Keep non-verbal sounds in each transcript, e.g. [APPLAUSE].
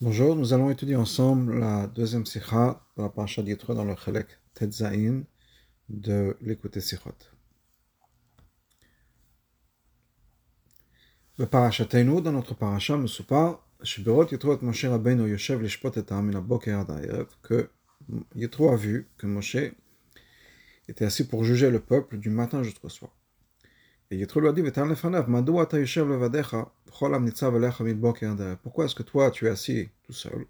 Bonjour, nous allons étudier ensemble la deuxième sikha de la paracha d'Yitro dans le Chelek Tetzain de l'écouter sikhot. Le parachatenu, dans notre paracha, Mesupa, Shibirot Yitro et Moshe Rabbeinu Yoshev Lishpot et la Boker que Yitro a vu que Moshe était assis pour juger le peuple du matin jusqu'au soir. Et Yitro lui a dit, pourquoi est-ce que toi tu es assis tout seul?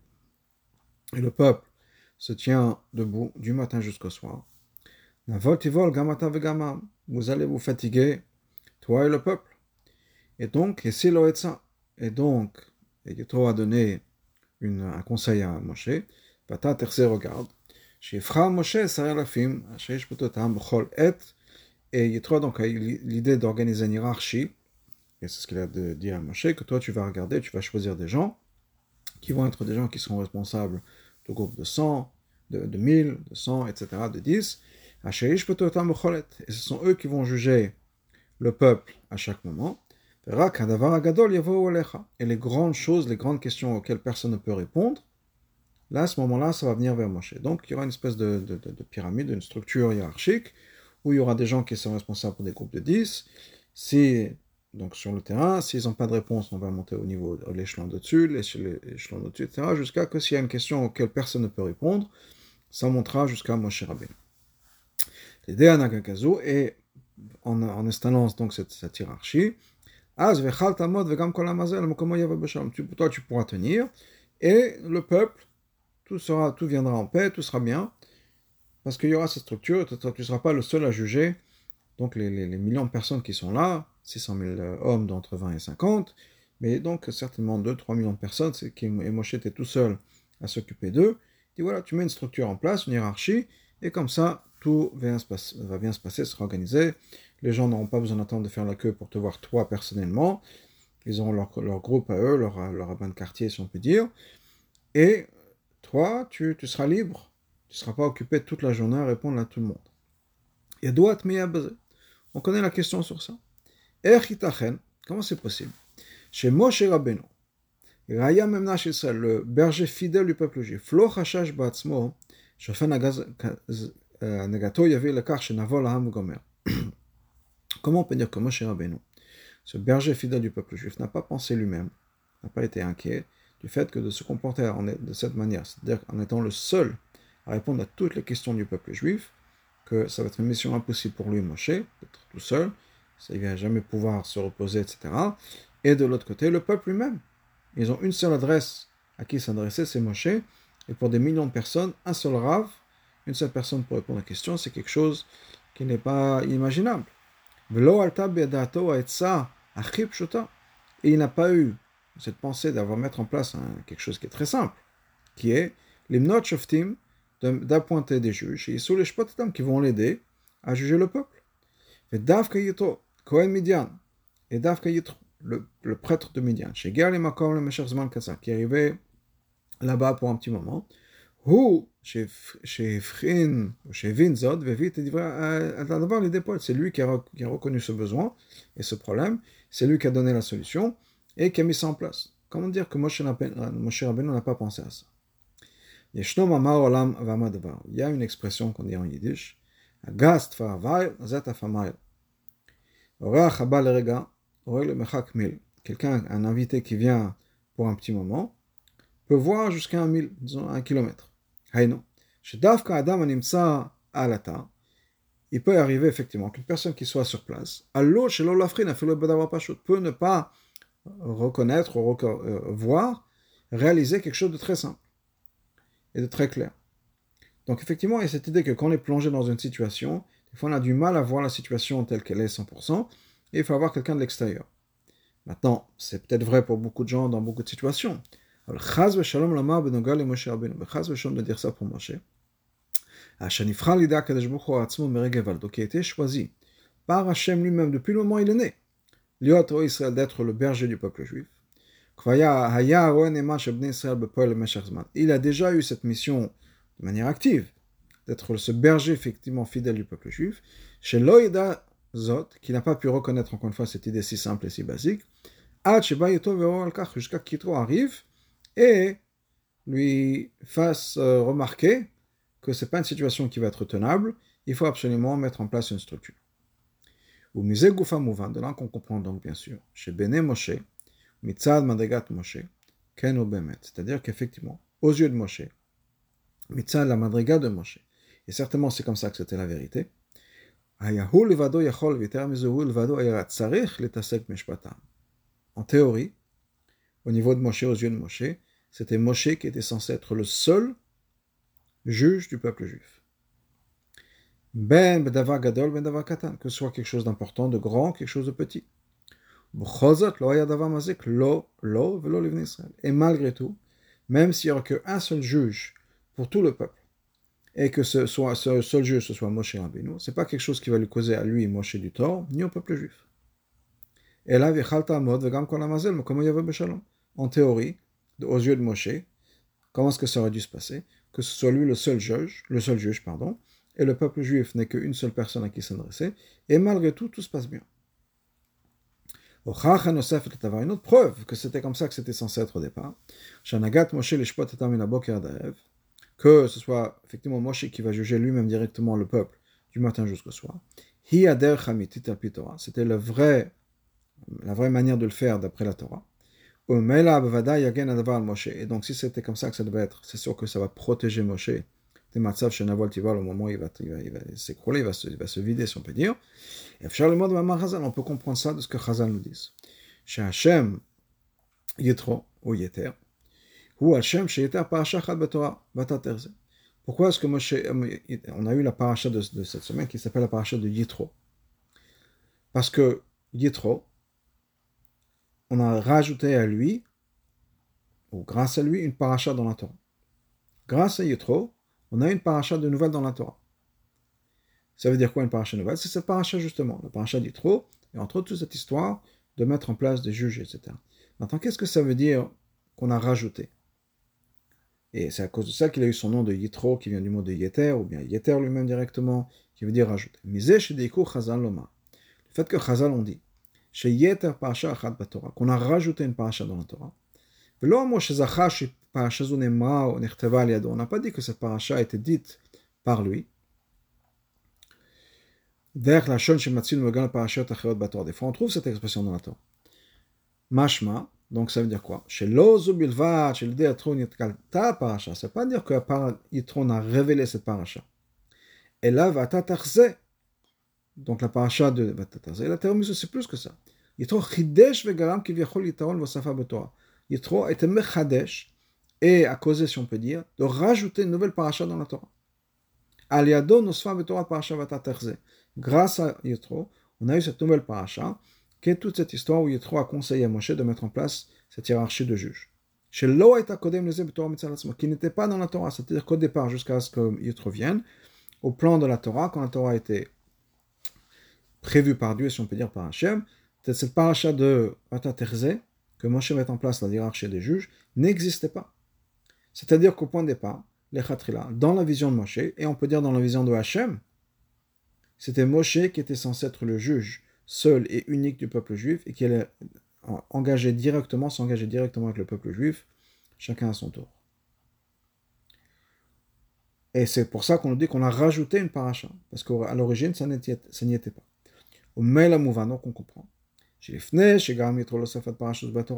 Et le peuple se tient debout du matin jusqu'au soir Vous allez vous fatiguer, toi et le peuple. Et donc, et ça. Et donc, Yitro a donné une, un conseil à Moshe. Vata terse regarde. Chez Fra Moshe, Sarelafim, Ashesh Putotam, Bchol Et, et Yitro donc a l'idée d'organiser une hiérarchie, et c'est ce qu'il a de dire à Moshe, que toi tu vas regarder, tu vas choisir des gens qui vont être des gens qui seront responsables de groupes de 100, de, de 1000, de 100, etc., de 10. Et ce sont eux qui vont juger le peuple à chaque moment. Et les grandes choses, les grandes questions auxquelles personne ne peut répondre, là, à ce moment-là, ça va venir vers Moshe. Donc, il y aura une espèce de, de pyramide, une structure hiérarchique, où il y aura des gens qui sont responsables pour des groupes de 10. Si, donc sur le terrain, s'ils n'ont pas de réponse, on va monter au niveau de l'échelon de-dessus, l'échelon de-dessus, etc., jusqu'à que s'il y a une question auquel personne ne peut répondre, ça montera jusqu'à Moshe Rabbeinu. L'idée Nagakazu est, en, en installant donc cette, cette hiérarchie, toi tu pourras tenir, et le peuple, tout, sera, tout viendra en paix, tout sera bien, parce qu'il y aura cette structure, tu ne seras pas le seul à juger. Donc les, millions de personnes qui sont là, 600 000 hommes d'entre 20 et 50, mais donc certainement 2-3 millions de personnes, c'est qui et Moshe était tout seul à s'occuper d'eux. Et voilà, tu mets une structure en place, une hiérarchie, et comme ça, tout va bien se passer, va bien se passer sera organisé. Les gens n'auront pas besoin d'attendre de faire la queue pour te voir toi personnellement. Ils auront leur, groupe à eux, leur, leur de quartier, si on peut dire. Et toi, tu seras libre tu ne seras pas occupé toute la journée à répondre à tout le monde. On connaît la question sur ça. Comment c'est possible? Chez Moshe Rabbeinu, Raya Memnash Israël, le berger fidèle du peuple juif, Lo Hashash Batzmo, Aham Gomer. [CLEARS THROAT] Comment on peut dire que Moshe Rabbeinu, ce berger fidèle du peuple juif, n'a pas pensé lui-même, n'a pas été inquiet du fait que de se comporter de cette manière, c'est-à-dire en étant le seul à répondre à toutes les questions du peuple juif, que ça va être une mission impossible pour lui, Moshe, d'être tout seul, il ne va jamais pouvoir se reposer, etc. Et de l'autre côté, le peuple lui-même. Ils ont une seule adresse à qui s'adresser, c'est Moshe, et pour des millions de personnes, un seul rave, une seule personne pour répondre à la question, c'est quelque chose qui n'est pas inimaginable. Et il n'a pas eu cette pensée d'avoir mettre en place quelque chose qui est très simple, qui est l'imnot shoftim, d'appointer des juges, et sous les qui vont l'aider à juger le peuple. Et Davka Yitro, Kohen Midian, et Davka Yitro, le, prêtre de Midian, chez Ger Makom le Meshach Zman qui est arrivé là-bas pour un petit moment, ou chez Frin, chez Vinzod, Vevit, d'abord les dépôts, c'est lui qui a, qui a reconnu ce besoin et ce problème, c'est lui qui a donné la solution et qui a mis ça en place. Comment dire que Moshe Rabbeinu n'a pas pensé à ça? Il y a une expression qu'on dit en yiddish. Quelqu'un, un invité qui vient pour un petit moment, peut voir jusqu'à un mille, disons un kilomètre. Il peut arriver effectivement qu'une personne qui soit sur place, peut ne pas reconnaître voir, réaliser quelque chose de très simple et très clair. Donc effectivement, il y a cette idée que quand on est plongé dans une situation, des fois on a du mal à voir la situation telle qu'elle est 100%, et il faut avoir quelqu'un de l'extérieur. Maintenant, c'est peut-être vrai pour beaucoup de gens dans beaucoup de situations. Alors, Chaz v'shalom lamar benogal Moshe Rabbeinu. Chaz de dire ça pour Moshe. Hashanifra l'ida atzmo. Donc, il a été choisi par Hachem lui-même depuis le moment où il est né. Liot Israël d'être le berger du peuple juif. Il a déjà eu cette mission de manière active, d'être ce berger effectivement fidèle du peuple juif. Chez Loïda Zot, qui n'a pas pu reconnaître encore une fois cette idée si simple et si basique, jusqu'à qu'Yitro arrive et lui fasse euh, remarquer que c'est pas une situation qui va être tenable, il faut absolument mettre en place une structure. Misé gufa mouvan, de là qu'on comprend donc bien sûr, chez Bene Moshe, mitzad madrigat Moshe, ken bemet, c'est-à-dire qu'effectivement, aux yeux de Moshe, mitzad la madriga de Moshe, et certainement c'est comme ça que c'était la vérité, en théorie, au niveau de Moshe, aux yeux de Moshe, c'était Moshe qui était censé être le seul juge du peuple juif. Ben bedavar gadol, ben katan, que ce soit quelque chose d'important, de grand, quelque chose de petit. Et malgré tout, même s'il n'y aura qu'un seul juge pour tout le peuple, et que ce, soit, ce seul juge, ce soit Moshe Rabbeinu, ce n'est pas quelque chose qui va lui causer à lui, Moshe, du tort, ni au peuple juif. Et là, en théorie, aux yeux de Moshe, comment est-ce que ça aurait dû se passer? Que ce soit lui le seul juge, le seul juge, pardon, et le peuple juif n'est qu'une seule personne à qui s'adresser, et malgré tout, tout se passe bien. Une autre preuve que c'était comme ça que c'était censé être au départ. Que ce soit effectivement Moshe qui va juger lui-même directement le peuple du matin jusqu'au soir. C'était la vraie, la vraie manière de le faire d'après la Torah. Et donc, si c'était comme ça que ça devait être, c'est sûr que ça va protéger Moshe des matzav chez Navol Tival au moment où il va, il va, il va s'écrouler, il, va se, il va se vider, si on peut dire. Et le mot de Mamar Hazal, on peut comprendre ça de ce que Hazal nous dit. Chez Hachem, Yitro, ou Yeter, ou Hachem, chez Yeter, Parasha Chad Batora, Bataterze. Pourquoi est-ce que Moshe, on a eu la paracha de, de cette semaine qui s'appelle la paracha de Yitro? Parce que Yitro, on a rajouté à lui, ou grâce à lui, une paracha dans la Torah. Grâce à Yitro, on a une paracha de nouvelles dans la Torah. Ça veut dire quoi une paracha nouvelle C'est cette paracha justement, la paracha d'Yitro, et entre autres toute cette histoire de mettre en place des juges, etc. Maintenant, qu'est-ce que ça veut dire qu'on a rajouté? Et c'est à cause de ça qu'il a eu son nom de Yitro, qui vient du mot de Yeter, ou bien Yeter lui-même directement, qui veut dire rajouter. Chazal Loma. Le fait que Chazal on dit chez Yeter Torah, qu'on a rajouté une parasha dans la Torah. On n'a pas dit que cette parasha a été dite par lui. Des fois, on trouve cette expression dans la Torah. Mashma, donc ça veut dire quoi Chez bilvat, chez parasha. Ça ne veut pas dire que Yitron a révélé cette parasha. Et là, va donc la paracha de Vatatarze, la Torah c'est plus que ça. Yitro chidesh vegaram kivyachol yitaron vasafa b'Torah. Yitro été mechadesh et a causé, si on peut dire, de rajouter une nouvelle paracha dans la Torah. Aliado nosfa b'Torah paracha. Grâce à Yitro, on a eu cette nouvelle paracha, qui est toute cette histoire où Yitro a conseillé à Moshe de mettre en place cette hiérarchie de juges. Chez qui n'était pas dans la Torah, c'est-à-dire qu'au départ, jusqu'à ce que Yitro vienne, au plan de la Torah, quand la Torah était prévu par Dieu, si on peut dire par Hachem, cette paracha de Terze, que Moshe met en place la hiérarchie des juges, n'existait pas. C'est-à-dire qu'au point de départ, les Khatrila, dans la vision de Moshe, et on peut dire dans la vision de Hachem, c'était Moshe qui était censé être le juge seul et unique du peuple juif et qui allait engager directement, s'engager directement avec le peuple juif, chacun à son tour. Et c'est pour ça qu'on nous dit qu'on a rajouté une paracha, parce qu'à l'origine, ça n'y était pas. Au mail à donc on comprend.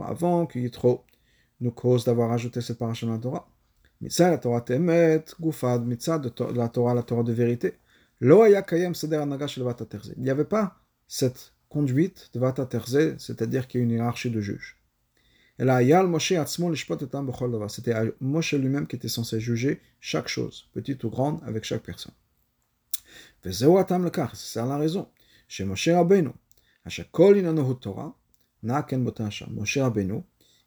Avant que Yitro nous cause d'avoir ajouté cette paracha dans la Torah. Mitzah la Torah temet, gufad, mitzah de la Torah, la Torah de vérité. Lo haya kayem seder anaga shel vata terze. Il n'y avait pas cette conduite de vata terze, c'est-à-dire qu'il y a une hiérarchie de juges. Et là, Yal Moshe. C'était Moshe lui-même qui était censé juger chaque chose, petite ou grande, avec chaque personne. Vezeu atam lekach, c'est la raison. Chez Moshe Rabbeinu, Hashakol inanohu Torah, Naken botasha. Moshe Rabbeinu,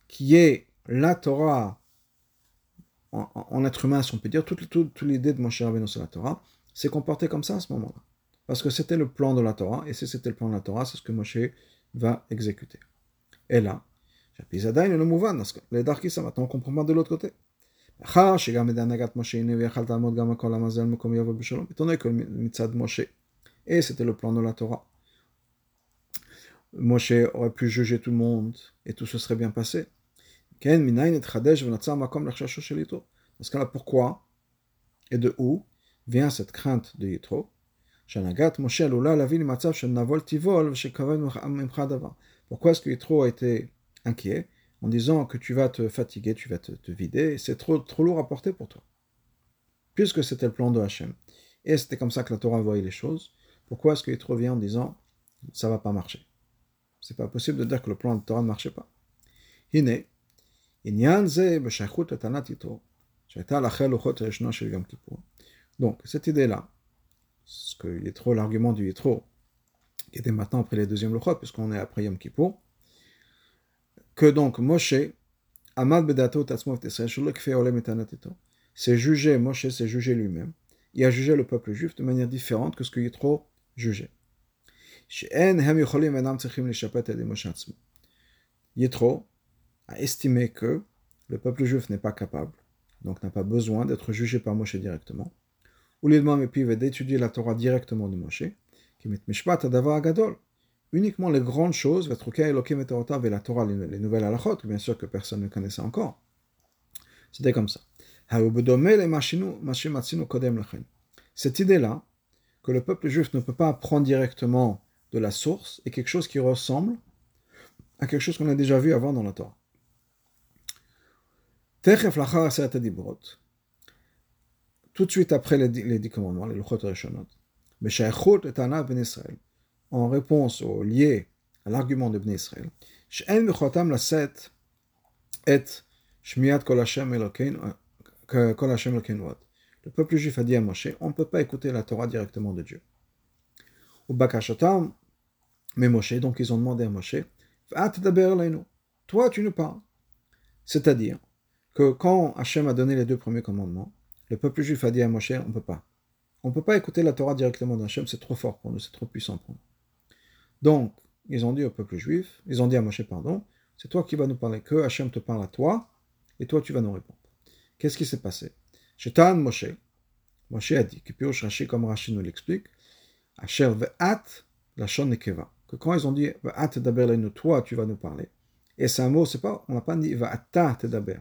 qui est la Torah en, être humain, si on peut dire, toute, toute, l'idée de Moshe Rabbeinu sur la Torah, s'est comporté comme ça à ce moment-là. Parce que c'était le plan de la Torah, et si c'était le plan de la Torah, c'est ce que Moshe va exécuter. Et là, Japizadain le mouvant, les Darkissa, maintenant on comprend pas de l'autre côté. Étant donné que le mitzad Moshe et c'était le plan de la Torah. Moshe aurait pu juger tout le monde et tout se serait bien passé. Dans ce cas-là, pourquoi et de où vient cette crainte de Yitro. Pourquoi est-ce que Yitro a été inquiet en disant que tu vas te fatiguer, tu vas te, te vider, c'est trop, trop lourd à porter pour toi Puisque c'était le plan de Hachem. Et c'était comme ça que la Torah voyait les choses. Pourquoi est-ce qu'il revient en disant ça va pas marcher? C'est pas possible de dire que le plan de la Torah ne marchait pas. Donc, cette idée-là, ce que Yitro, l'argument du Yitro, qui était maintenant après les deuxièmes Luchot, puisqu'on est après Yom Kippur, que donc Moshe, Amad Bedato Tatsmov c'est jugé, Moshe s'est jugé lui-même, il a jugé le peuple juif de manière différente que ce que Yitro jugeait. Yitro a estimé que le peuple juif n'est pas capable, donc n'a pas besoin d'être jugé par Moshe directement, ou et d'étudier la Torah directement de Moshe, qui met mishpat agadol. Uniquement les grandes choses, et la Torah, les nouvelles halachot, bien sûr que personne ne connaissait encore. C'était comme ça. Cette idée-là, que le peuple juif ne peut pas apprendre directement de la source, est quelque chose qui ressemble à quelque chose qu'on a déjà vu avant dans la Torah. Tout de suite après les dix, commandements, les Luchot Rishonot, en réponse au lié à l'argument de Ben Israël, le peuple juif a dit à Moshe, on ne peut pas écouter la Torah directement de Dieu. Ou Bakashatam, mais Moshe, donc ils ont demandé à Moshe, toi tu nous parles. C'est-à-dire que quand Hachem a donné les deux premiers commandements, le peuple juif a dit à Moshe, on ne peut pas. On ne peut pas écouter la Torah directement d'Hachem, c'est trop fort pour nous, c'est trop puissant pour nous. Donc, ils ont dit au peuple juif, ils ont dit à Moshe, pardon, c'est toi qui vas nous parler, que Hachem te parle à toi, et toi tu vas nous répondre. Qu'est-ce qui s'est passé? Shetan Moshe, Moshe a dit, Rashi, comme Rashi nous l'explique, Asher ve'at la nekeva. Que quand ils ont dit ve'at daber nous, toi tu vas nous parler. Et c'est un mot, c'est pas, on n'a pas dit ve'ata daber,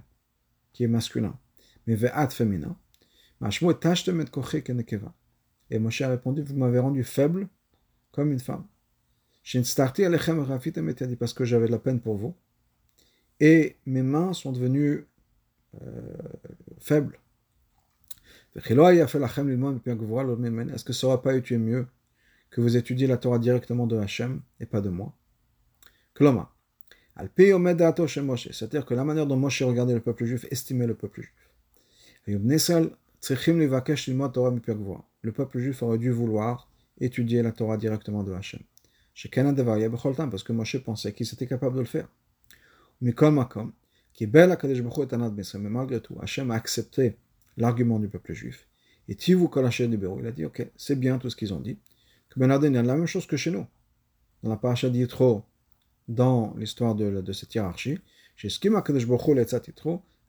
qui est masculin, mais ve'at féminin. Et Moshe a répondu, vous m'avez rendu faible comme une femme. Alechem et parce que j'avais de la peine pour vous. Et mes mains sont devenues euh, faible. Est-ce que ça n'aurait pas été mieux que vous étudiez la Torah directement de Hachem et pas de moi C'est-à-dire que la manière dont Moshe regardait le peuple juif, estimait le peuple juif. Le peuple juif aurait dû vouloir étudier la Torah directement de Hachem. Parce que Moshe pensait qu'il était capable de le faire. Mais comme qui mais malgré tout, Hachem a accepté l'argument du peuple juif. Et Tivu Bureau, il a dit, ok, c'est bien tout ce qu'ils ont dit. Que Ben la même chose que chez nous. Dans la paracha d'Yitro, dans l'histoire de, de, cette hiérarchie,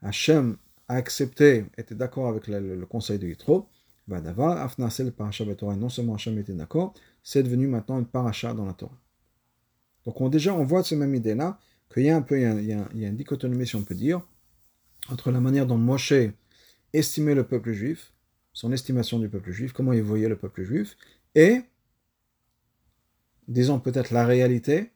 Hachem a accepté, était d'accord avec le, le, conseil de Yitro, Vadavar, paracha Torah, non seulement Hachem était d'accord, c'est devenu maintenant une paracha dans la Torah. Donc on, déjà, on voit cette même idée-là, qu'il y a un peu, il y a, une dichotomie, si on peut dire, entre la manière dont Moshe estimait le peuple juif, son estimation du peuple juif, comment il voyait le peuple juif, et, disons peut-être la réalité,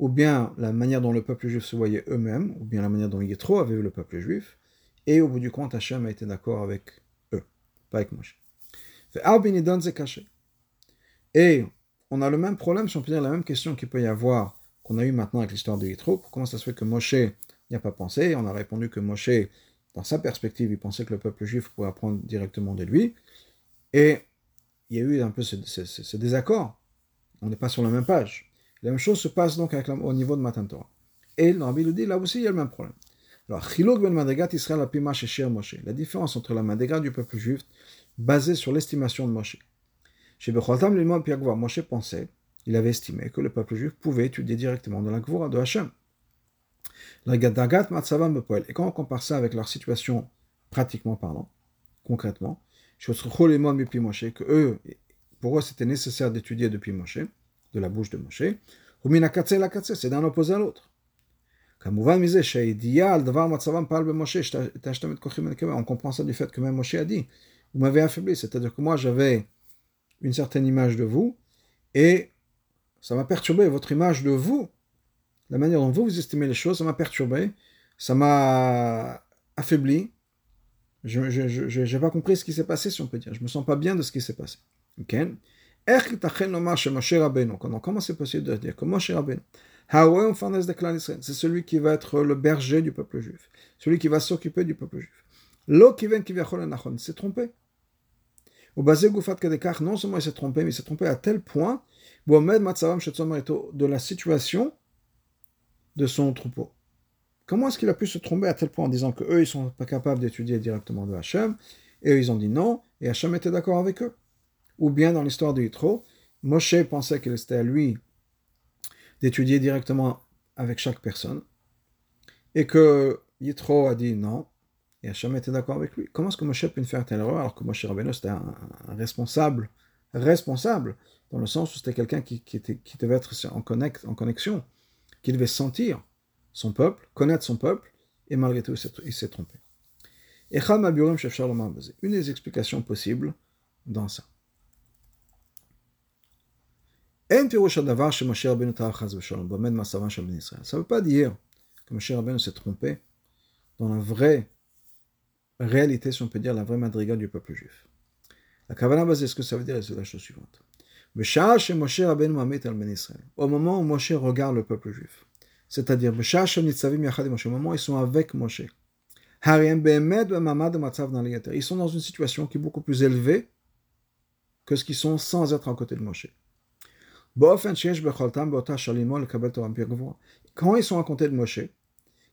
ou bien la manière dont le peuple juif se voyait eux-mêmes, ou bien la manière dont Yitro avait vu le peuple juif, et au bout du compte, Hachem a été d'accord avec eux, pas avec Moshe. Et on a le même problème, si on peut dire la même question qu'il peut y avoir qu'on a eu maintenant avec l'histoire de Yitro. Comment ça se fait que Moshe n'y a pas pensé On a répondu que Moshe, dans sa perspective, il pensait que le peuple juif pouvait apprendre directement de lui. Et il y a eu un peu ce, désaccord. On n'est pas sur la même page. La même chose se passe donc avec au niveau de Matan Torah. Et le Rabbi le dit, là aussi, il y a le même problème. Alors, ben Israël Moshe. La différence entre la Madrigat du peuple juif, basée sur l'estimation de Moshe. Chez Moshe pensait il avait estimé que le peuple juif pouvait étudier directement dans la Gvura de Hachem. Et quand on compare ça avec leur situation pratiquement parlant, concrètement, que eux, pour eux c'était nécessaire d'étudier depuis Moshe, de la bouche de Moshe, c'est d'un opposé à l'autre. On comprend ça du fait que même Moshe a dit, vous m'avez affaibli, c'est-à-dire que moi j'avais une certaine image de vous, et ça m'a perturbé, votre image de vous, la manière dont vous, vous estimez les choses, ça m'a perturbé, ça m'a affaibli, je n'ai pas compris ce qui s'est passé, si on peut dire, je me sens pas bien de ce qui s'est passé. Ok Comment c'est possible de dire que Moshe Rabbeinu, c'est celui qui va être le berger du peuple juif, celui qui va s'occuper du peuple juif. L'eau qui vient il s'est trompé. Au basé non seulement il s'est trompé, mais il s'est trompé à tel point de la situation de son troupeau. Comment est-ce qu'il a pu se tromper à tel point en disant que eux ils sont pas capables d'étudier directement de Hachem et eux ils ont dit non et Hachem était d'accord avec eux? Ou bien dans l'histoire de Yitro, Moshe pensait qu'il était à lui d'étudier directement avec chaque personne, et que Yitro a dit non, et Hachem était d'accord avec lui. Comment est-ce que Moshe peut faire telle erreur alors que Moshe Rabbeinu c'était un, responsable, responsable, dans le sens où c'était quelqu'un qui, était, qui devait être en, en connexion, qui devait sentir son peuple, connaître son peuple, et malgré tout il s'est trompé. Une des explications possibles dans ça. Ça ne veut pas dire que Moshe Rabbeinu s'est trompé dans la vraie réalité, si on peut dire, la vraie madriga du peuple juif. La Kavanah ce que ça veut dire, c'est la chose suivante. Au moment où Moshe regarde le peuple juif, c'est-à-dire au moment où ils sont avec Moshe, ils sont dans une situation qui est beaucoup plus élevée que ce qu'ils sont sans être à côté de Moshe. Quand ils sont à côté de Moshe,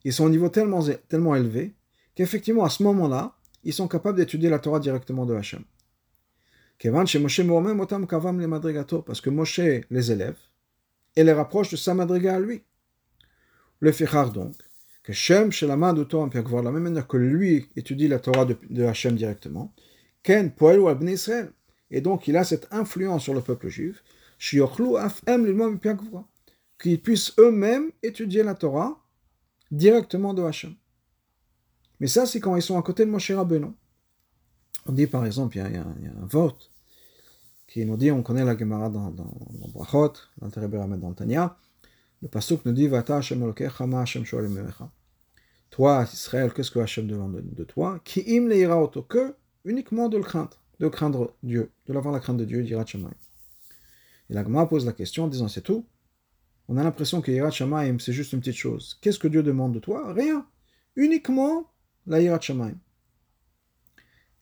ils sont au niveau tellement, tellement élevé qu'effectivement, à ce moment-là, ils sont capables d'étudier la Torah directement de Hachem. Parce que Moshe les élève et les rapproche de sa madriga à lui. Le Fichar donc, que Shem Shelamad Torah de la même manière que lui étudie la Torah de, de Hachem directement, Ken Poel ou Israël. Et donc il a cette influence sur le peuple juif qu'ils puissent eux-mêmes étudier la Torah directement de Hachem. Mais ça, c'est quand ils sont à côté de Moshe Rabbeinu. On dit par exemple, il y, a, un vote qui nous dit, on connaît la Gemara dans, dans, dans Brachot, l'intérêt dans Tanya, le Pasuk nous dit, Vata Hashem Hashem Toi, Israël, qu'est-ce que Hachem demande de, toi? Qui im le que uniquement de le craindre, de craindre Dieu, de l'avoir la crainte de Dieu, dira. Et la pose la question en disant c'est tout. On a l'impression que Yirat Shamaim, c'est juste une petite chose. Qu'est-ce que Dieu demande de toi? Rien. Uniquement la Yirat Shamaim.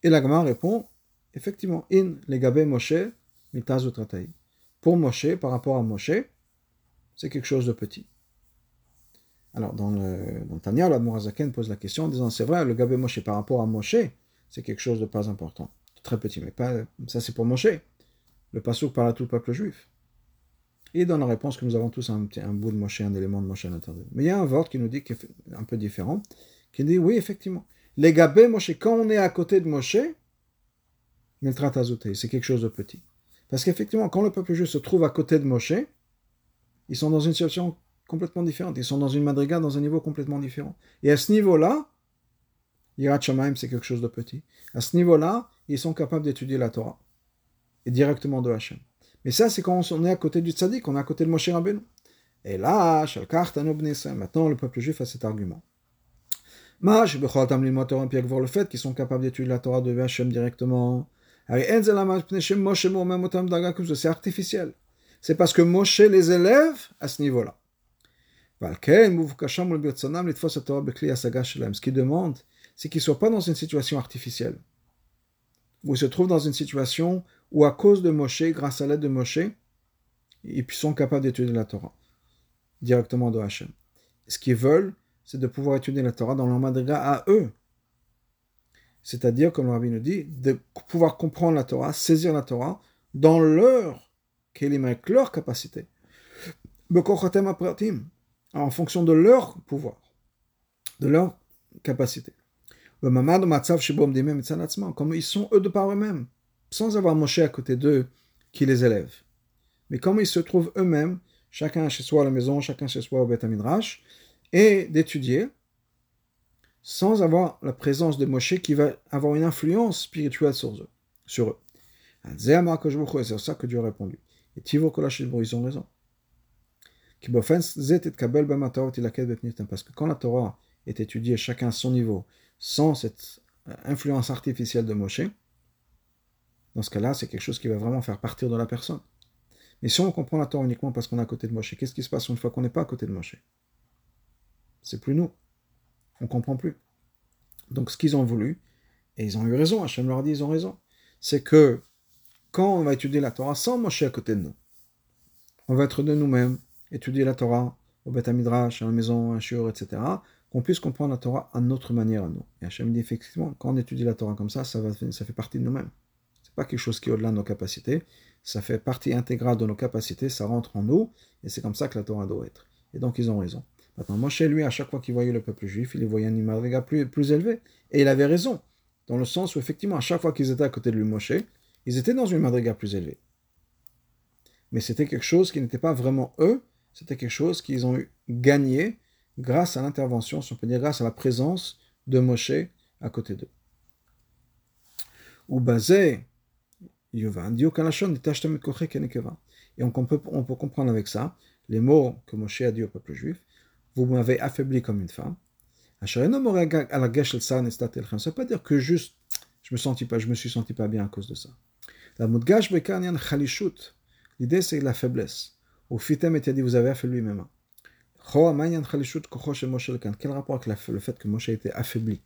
Et la répond effectivement, in legabe Moshe Pour Moshe, par rapport à Moshe, c'est quelque chose de petit. Alors, dans le, dans Tanya, la pose la question en disant c'est vrai, le Gabe Moshe par rapport à Moshe, c'est quelque chose de pas important, de très petit, mais pas, ça c'est pour Moshe le Passouk parle à tout le peuple juif. Et dans la réponse que nous avons tous un, bout de Moshe, un élément de Moshe à l'intérieur. Mais il y a un vort qui nous dit, un peu différent, qui dit oui, effectivement. Les gabés Moshe, quand on est à côté de Moshe, c'est quelque chose de petit. Parce qu'effectivement, quand le peuple juif se trouve à côté de Moshe, ils sont dans une situation complètement différente. Ils sont dans une madriga, dans un niveau complètement différent. Et à ce niveau-là, Yirat Shamaim, c'est quelque chose de petit. À ce niveau-là, ils sont capables d'étudier la Torah et directement de Hachem. Mais ça, c'est quand on est à côté du tzaddik, on est à côté de Moshe Rabbeinu. Et là, maintenant le peuple juif a cet argument. le fait qu'ils sont capables d'étudier la Torah de Hachem directement, c'est artificiel. C'est parce que Moshe les élève à ce niveau-là. Ce qu'il demande, c'est qu'ils ne soient pas dans une situation artificielle, où ils se trouvent dans une situation ou à cause de Moshe, grâce à l'aide de Moshe, ils sont capables d'étudier la Torah directement de Hachem. Ce qu'ils veulent, c'est de pouvoir étudier la Torah dans leur madriga à eux. C'est-à-dire, comme le rabbi nous dit, de pouvoir comprendre la Torah, saisir la Torah dans leur leur capacité. En fonction de leur pouvoir, de leur capacité. Comme ils sont eux de par eux-mêmes sans avoir Moshe à côté d'eux qui les élève. Mais comme ils se trouvent eux-mêmes, chacun chez soi à la maison, chacun chez soi au Beth et d'étudier sans avoir la présence de Moshe qui va avoir une influence spirituelle sur eux. Sur eux. C'est ça que Dieu a répondu. Et Tivo ils ont raison. Parce que quand la Torah est étudiée chacun à son niveau, sans cette euh, influence artificielle de Moshe, dans ce cas-là, c'est quelque chose qui va vraiment faire partir de la personne. Mais si on comprend la Torah uniquement parce qu'on est à côté de Moshe, qu'est-ce qui se passe une fois qu'on n'est pas à côté de Moshe? C'est plus nous. On ne comprend plus. Donc ce qu'ils ont voulu, et ils ont eu raison, Hachem leur dit, ils ont raison, c'est que quand on va étudier la Torah sans Moshe à côté de nous, on va être de nous-mêmes, étudier la Torah au Beth Midrash, à la maison, à Shiur, etc., qu'on puisse comprendre la Torah à notre manière à nous. Et Hachem dit effectivement, quand on étudie la Torah comme ça, ça, va, ça fait partie de nous-mêmes. Pas quelque chose qui est au-delà de nos capacités, ça fait partie intégrale de nos capacités, ça rentre en nous, et c'est comme ça que la Torah doit être. Et donc ils ont raison. Maintenant, Moshe, lui, à chaque fois qu'il voyait le peuple juif, il voyait un madriga plus, plus élevé. Et il avait raison, dans le sens où, effectivement, à chaque fois qu'ils étaient à côté de lui, Moshe, ils étaient dans une madriga plus élevée. Mais c'était quelque chose qui n'était pas vraiment eux, c'était quelque chose qu'ils ont eu gagné grâce à l'intervention, si on peut dire, grâce à la présence de Moshe à côté d'eux. Ou basé, et on peut, on peut comprendre avec ça les mots que Moshe a dit au peuple juif Vous m'avez affaibli comme une femme. Ça ne veut pas dire que juste je me sentis pas, je me suis senti pas bien à cause de ça. La L'idée c'est la faiblesse. Au fitem était dit vous avez affaibli mes mains. Quel rapport avec le fait que Moshe était affaibli?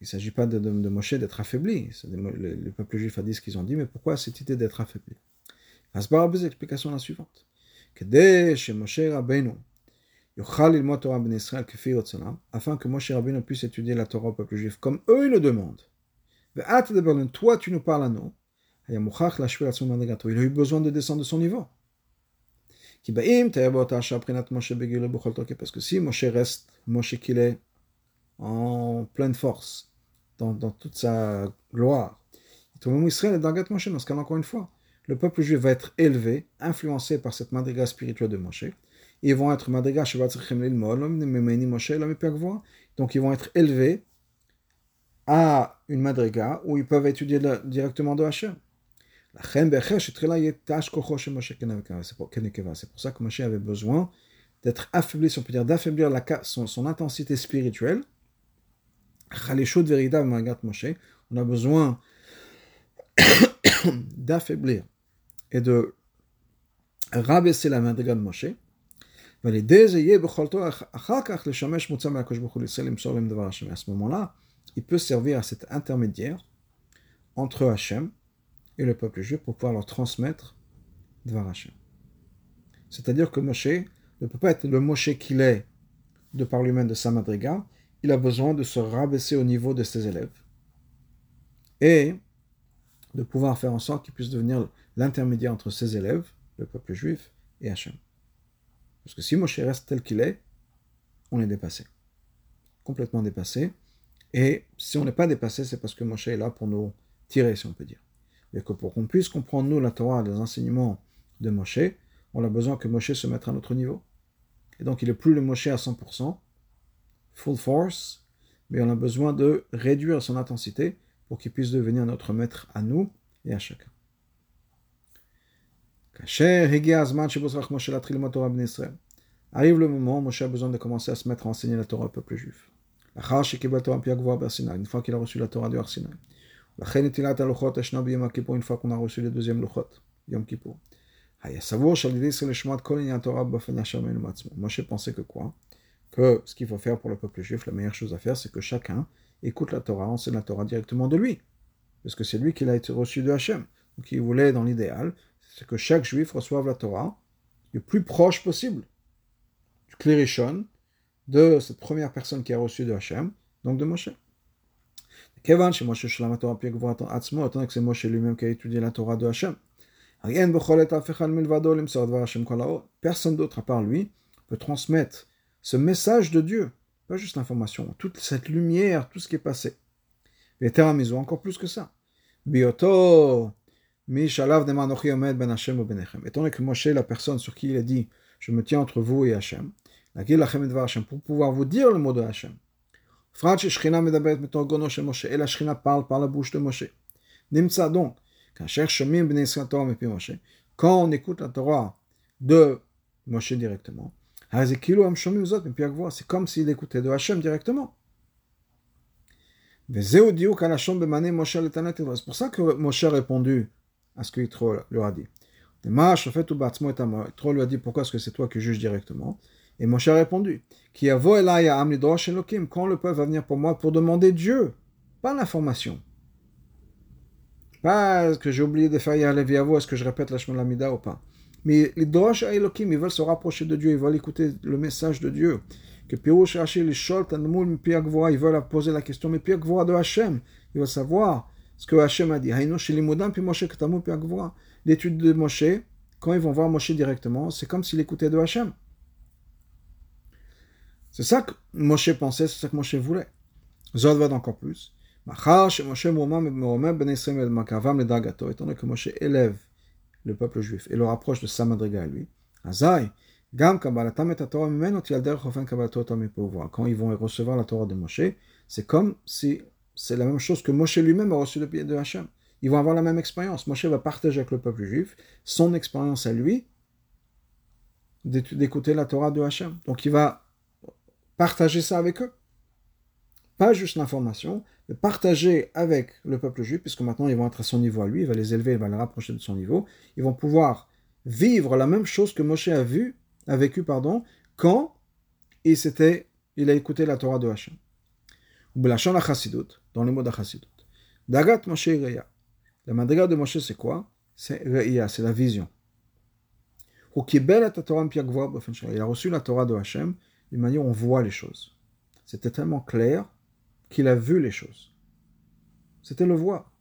Il ne s'agit pas de, Moshe d'être affaibli. Le, le, peuple juif a dit ce qu'ils ont dit, mais pourquoi cette idée d'être affaibli? Asbar explication la suivante. afin que Moshe Rabbeinu puisse étudier la Torah au peuple juif comme eux ils le demandent. Toi tu nous parles à nous. Il a eu besoin de descendre de son niveau. Parce que si Moshe reste Moshe qu'il est en pleine force, dans, toute sa gloire, Israël est dans Moshe, dans ce cas encore une fois, le peuple juif va être élevé, influencé par cette madriga spirituelle de Moshe. Ils vont être madriga donc ils vont être élevés à une madriga où ils peuvent étudier directement de Hachem. C'est pour ça que Moshe avait besoin d'être affaibli, on peut dire, d'affaiblir son, intensité spirituelle. On a besoin [COUGHS] d'affaiblir et de rabaisser la main de Moshe. À ce moment-là, il peut servir à cet intermédiaire entre Hachem et le peuple juif pour pouvoir leur transmettre Dvar Hashem. C'est-à-dire que Moshe ne peut pas être le Moshe qu'il est de par lui-même de sa madriga, il a besoin de se rabaisser au niveau de ses élèves et de pouvoir faire en sorte qu'il puisse devenir l'intermédiaire entre ses élèves, le peuple juif, et Hachem. Parce que si Moshe reste tel qu'il est, on est dépassé. Complètement dépassé. Et si on n'est pas dépassé, c'est parce que Moshe est là pour nous tirer, si on peut dire et que pour qu'on puisse comprendre, nous, la Torah, les enseignements de Moshe, on a besoin que Moshe se mette à notre niveau. Et donc, il n'est plus le Moshe à 100%, full force, mais on a besoin de réduire son intensité pour qu'il puisse devenir notre maître à nous et à chacun. Arrive le moment où Moshe a besoin de commencer à se mettre à enseigner la Torah au peuple juif. Une fois qu'il a reçu la Torah du Arsinaï. Une fois qu'on a reçu les deuxièmes luchot, Yom Kippur. J'ai pensé que quoi? Que ce qu'il faut faire pour le peuple juif, la meilleure chose à faire, c'est que chacun écoute la Torah, enseigne la Torah directement de lui. Parce que c'est lui qui l'a été reçu de Hachem. Donc il voulait, dans l'idéal, c'est que chaque juif reçoive la Torah le plus proche possible du Klérishon, de cette première personne qui a reçu de Hachem, donc de Moshe. Kevan, chez Moshe Shalom Torah Atzmo, étant que c'est Moshe lui-même qui a étudié la Torah de Hachem. Personne d'autre à part lui peut transmettre ce message de Dieu, pas juste l'information, toute cette lumière, tout ce qui est passé. Et Mizo, encore plus que ça. Bioto, Mishalav Demanochi Omed Ben Hashem Benechem. Étant donné que Moshe, la personne sur qui il a dit Je me tiens entre vous et Hachem, pour pouvoir vous dire le mot de Hachem. Et la Shrina parle par la bouche de Moshe. Nimtza donc, quand on écoute la Torah de Moshe directement, c'est comme s'il écoutait de Hachem directement. C'est pour ça que Moshe a répondu à ce que Yitro lui a dit. Yitro lui a dit pourquoi est-ce que c'est toi qui juges directement? Et Moshe a répondu quand le peuple va venir pour moi pour demander Dieu, pas l'information. Pas que j'ai oublié de faire Yahleviavo, est-ce que je répète la Shmolamida ou pas? Mais les Drosh Elohim, ils veulent se rapprocher de Dieu, ils veulent écouter le message de Dieu. Que Pirouche Rashi, les Shol, Tanmoul, ils veulent poser la question, mais Piagvoa de Hachem, ils veulent savoir ce que Hachem a dit. L'étude de Moshe, quand ils vont voir Moshe directement, c'est comme s'il écoutait de Hachem. C'est ça que Moshe pensait, c'est ça que Moshe voulait. Zod va encore plus. Ben étant donné que Moshe élève le peuple juif et le rapproche de sa madriga à lui, quand ils vont recevoir la Torah de Moshe, c'est comme si c'est la même chose que Moshe lui-même a reçu de, de Hachem. Ils vont avoir la même expérience. Moshe va partager avec le peuple juif son expérience à lui d'écouter la Torah de Hachem. Donc il va partager ça avec eux. Pas juste l'information, partager avec le peuple juif, puisque maintenant ils vont être à son niveau à lui, il va les élever, il va les rapprocher de son niveau. Ils vont pouvoir vivre la même chose que Moshe a vu, a vécu, pardon, quand il, s'était, il a écouté la Torah de Hachem. Dans les mots d'Achassidut. Dagat Moshe Reya. La madriga de Moshe, c'est quoi? C'est Reya, c'est la vision. Il a reçu la Torah de Hachem d'une manière où on voit les choses. C'était tellement clair qu'il a vu les choses. C'était le voir.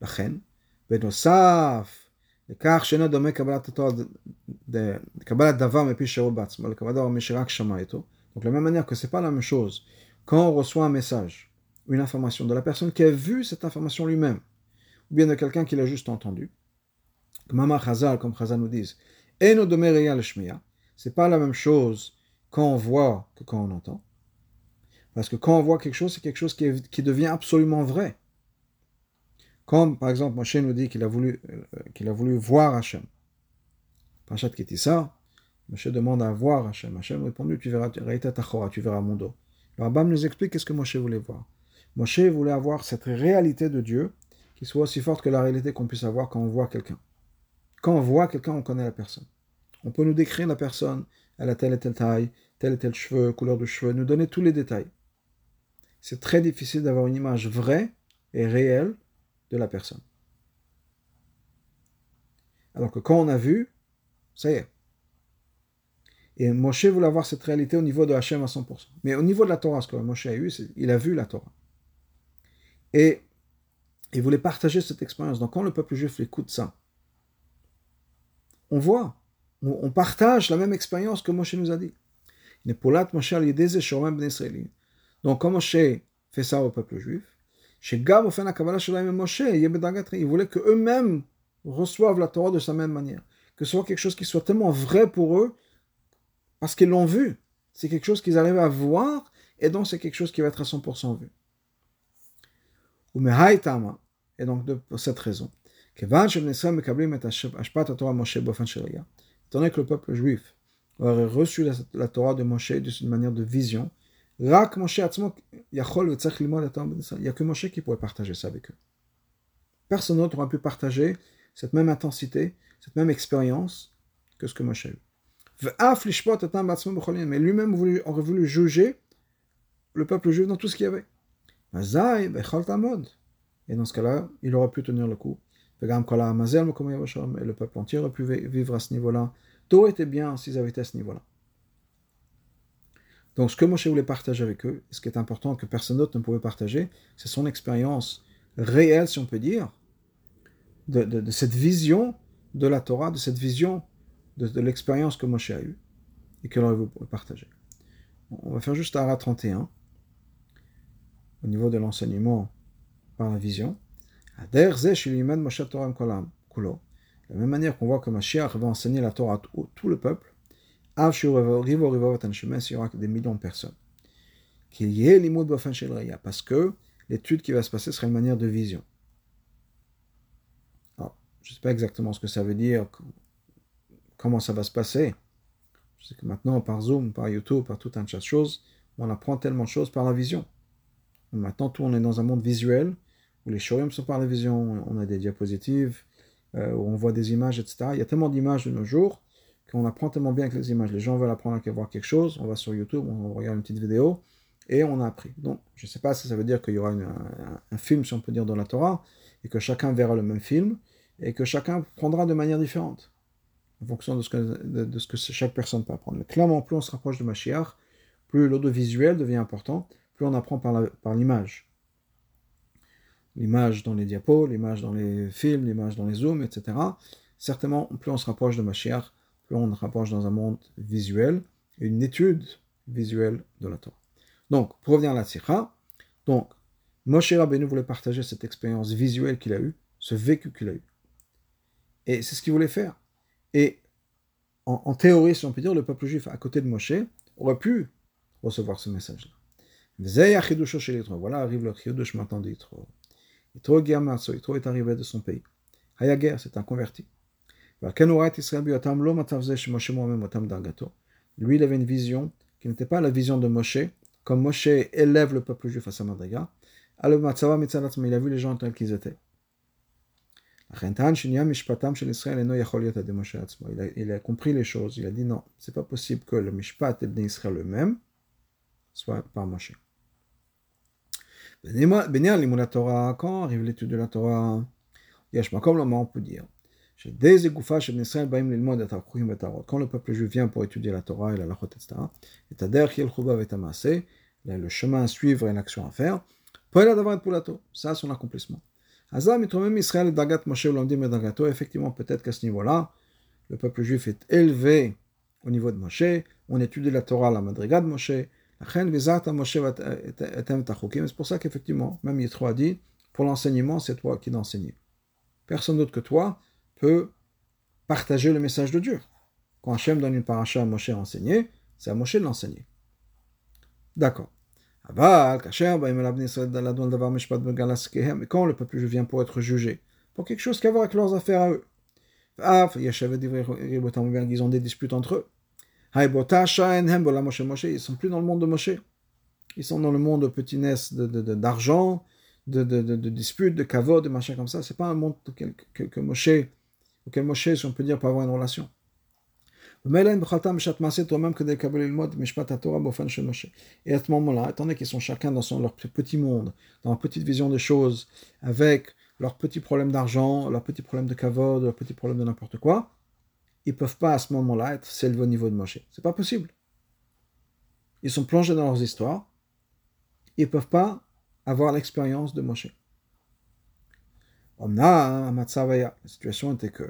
La reine, Benosaf, donc de la même manière que c'est pas la même chose quand on reçoit un message, une information de la personne qui a vu cette information lui-même, ou bien de quelqu'un qui l'a juste entendu. Mama Chazal, comme Chazal nous dit, c'est pas la même chose quand on voit que quand on entend. Parce que quand on voit quelque chose, c'est quelque chose qui, devient absolument vrai. Comme par exemple, Moshe nous dit qu'il a voulu, euh, qu'il a voulu voir Hachem. Pachat Ketissa, Moshe demande à voir Hachem. Hachem répond Tu verras, tu verras mon dos. Le Rabbam nous explique qu'est-ce que Moshe voulait voir. Moshe voulait avoir cette réalité de Dieu qui soit aussi forte que la réalité qu'on puisse avoir quand on voit quelqu'un. Quand on voit quelqu'un, on connaît la personne. On peut nous décrire la personne, elle a telle et telle taille, tel et tel cheveu, couleur de cheveux, nous donner tous les détails. C'est très difficile d'avoir une image vraie et réelle de la personne. Alors que quand on a vu, ça y est. Et Moshe voulait avoir cette réalité au niveau de Hachem à 100%. Mais au niveau de la Torah, ce que Moshe a eu, il a vu la Torah. Et il voulait partager cette expérience. Donc quand le peuple juif écoute ça, on voit, on partage la même expérience que Moshe nous a dit. Ben Donc quand Moshe fait ça au peuple juif, il voulait qu'eux-mêmes reçoivent la Torah de sa même manière. Que ce soit quelque chose qui soit tellement vrai pour eux, parce qu'ils l'ont vu. C'est quelque chose qu'ils arrivent à voir, et donc c'est quelque chose qui va être à 100% vu. Et donc, pour cette raison, étant donné que le peuple juif aurait reçu la, la Torah de Moshe d'une manière de vision, il n'y a que Moshe qui pourrait partager ça avec eux. Personne d'autre n'aurait pu partager cette même intensité, cette même expérience que ce que Moshe a eu. Mais lui-même aurait voulu juger le peuple juif dans tout ce qu'il y avait. Et dans ce cas-là, il aurait pu tenir le coup. Et le peuple entier aurait pu vivre à ce niveau-là. Tout été bien s'ils avaient été à ce niveau-là. Donc, ce que Moshe voulait partager avec eux, ce qui est important que personne d'autre ne pouvait partager, c'est son expérience réelle, si on peut dire, de, cette vision de la Torah, de cette vision de, l'expérience que Moshe a eue et que l'on veut partager. On va faire juste Ara 31 au niveau de l'enseignement par la vision. De la même manière qu'on voit que Mashiach va enseigner la Torah à tout le peuple, même s'il y aura des millions de personnes. Qu'il y ait l'imoud bofan shel raya, parce que l'étude qui va se passer sera une manière de vision. Alors, je ne sais pas exactement ce que ça veut dire, comment ça va se passer. Je sais que maintenant, par Zoom, par YouTube, par tout un tas de choses, on apprend tellement de choses par la vision. Maintenant, tout on est dans un monde visuel, où les showrooms sont par la vision, on a des diapositives, euh, où on voit des images, etc. Il y a tellement d'images de nos jours qu'on apprend tellement bien avec les images. Les gens veulent apprendre à voir quelque chose, on va sur YouTube, on regarde une petite vidéo, et on a appris. Donc, je ne sais pas si ça veut dire qu'il y aura un, film, si on peut dire, dans la Torah, et que chacun verra le même film, et que chacun prendra de manière différente, en fonction de ce que, chaque personne peut apprendre. Mais clairement, plus on se rapproche de Mashiach, plus l'audiovisuel devient important, plus on apprend par l'image. L'image dans les diapos, l'image dans les films, l'image dans les zooms, etc. Certainement, plus on se rapproche de Mashiach, on rapproche dans un monde visuel, une étude visuelle de la Torah. Donc, pour revenir à la Sikha, donc, Moshe Rabbeinu voulait partager cette expérience visuelle qu'il a eue, ce vécu qu'il a eu. Et c'est ce qu'il voulait faire. Et en, théorie, si on peut dire, le peuple juif à côté de Moshe aurait pu recevoir ce message-là. Voilà arrive le chidush maintenant de Yitro. Yitro Yitro est arrivé de son pays. Hayager, c'est un converti. Lui, il avait une vision qui n'était pas la vision de Moshe, comme Moshe élève le peuple juif à sa madriga, il a vu les gens tels qu'ils étaient. Il a, compris les choses. Il a dit non, c'est pas possible que le Mishpat et Israël eux-mêmes soit par Moshe. Quand arrive l'étude de la Torah, comme on peut dire quand le peuple juif vient pour étudier la Torah et la Lachot, etc., et le chemin à suivre et l'action à faire, ça, son accomplissement. Effectivement, peut-être qu'à ce niveau-là, le peuple juif est élevé au niveau de Moshe, on étudie la Torah, la madriga de Moshe, c'est pour ça qu'effectivement, même Yitro a dit, pour l'enseignement, c'est toi qui l'enseignes. Personne d'autre que toi partager le message de Dieu. Quand Hachem donne une paracha à Moshe à enseigner, c'est à Moshe de l'enseigner. D'accord. Mais quand le peuple vient pour être jugé, pour quelque chose qui a voir avec leurs affaires à eux, ils ont des disputes entre eux. Ils sont plus dans le monde de Moshe. Ils sont dans le monde de petitesse d'argent, de, de, de, disputes, de kavod, de machin comme ça. C'est pas un monde que, que, que Moshe auquel Moshe, si on peut dire, peut avoir une relation. Et à ce moment-là, étant donné qu'ils sont chacun dans leur petit monde, dans leur petite vision des choses, avec leurs petits problèmes d'argent, leurs petits problèmes de kavod, leurs petits problèmes de n'importe quoi, ils ne peuvent pas à ce moment-là être s'élever au niveau de Moshe. C'est pas possible. Ils sont plongés dans leurs histoires. Ils ne peuvent pas avoir l'expérience de Moshe. La situation était que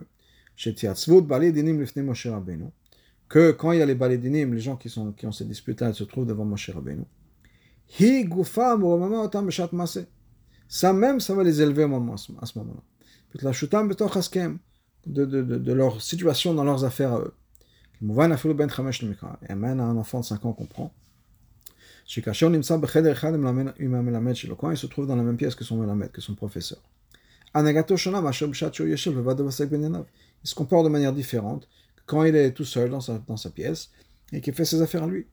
que quand il y a les balédinim, les gens qui, sont, qui ont ces disputes-là, se trouvent devant Moshe Rabbeinu. Ça même, ça va les élever à ce moment-là. De, de, de, leur situation dans leurs affaires à eux. Et même un enfant de 5 ans comprend. Quand il se trouve dans la même pièce que son professeur. Il se comporte de manière différente quand il est tout seul dans sa, pièce et qu'il fait ses affaires à lui.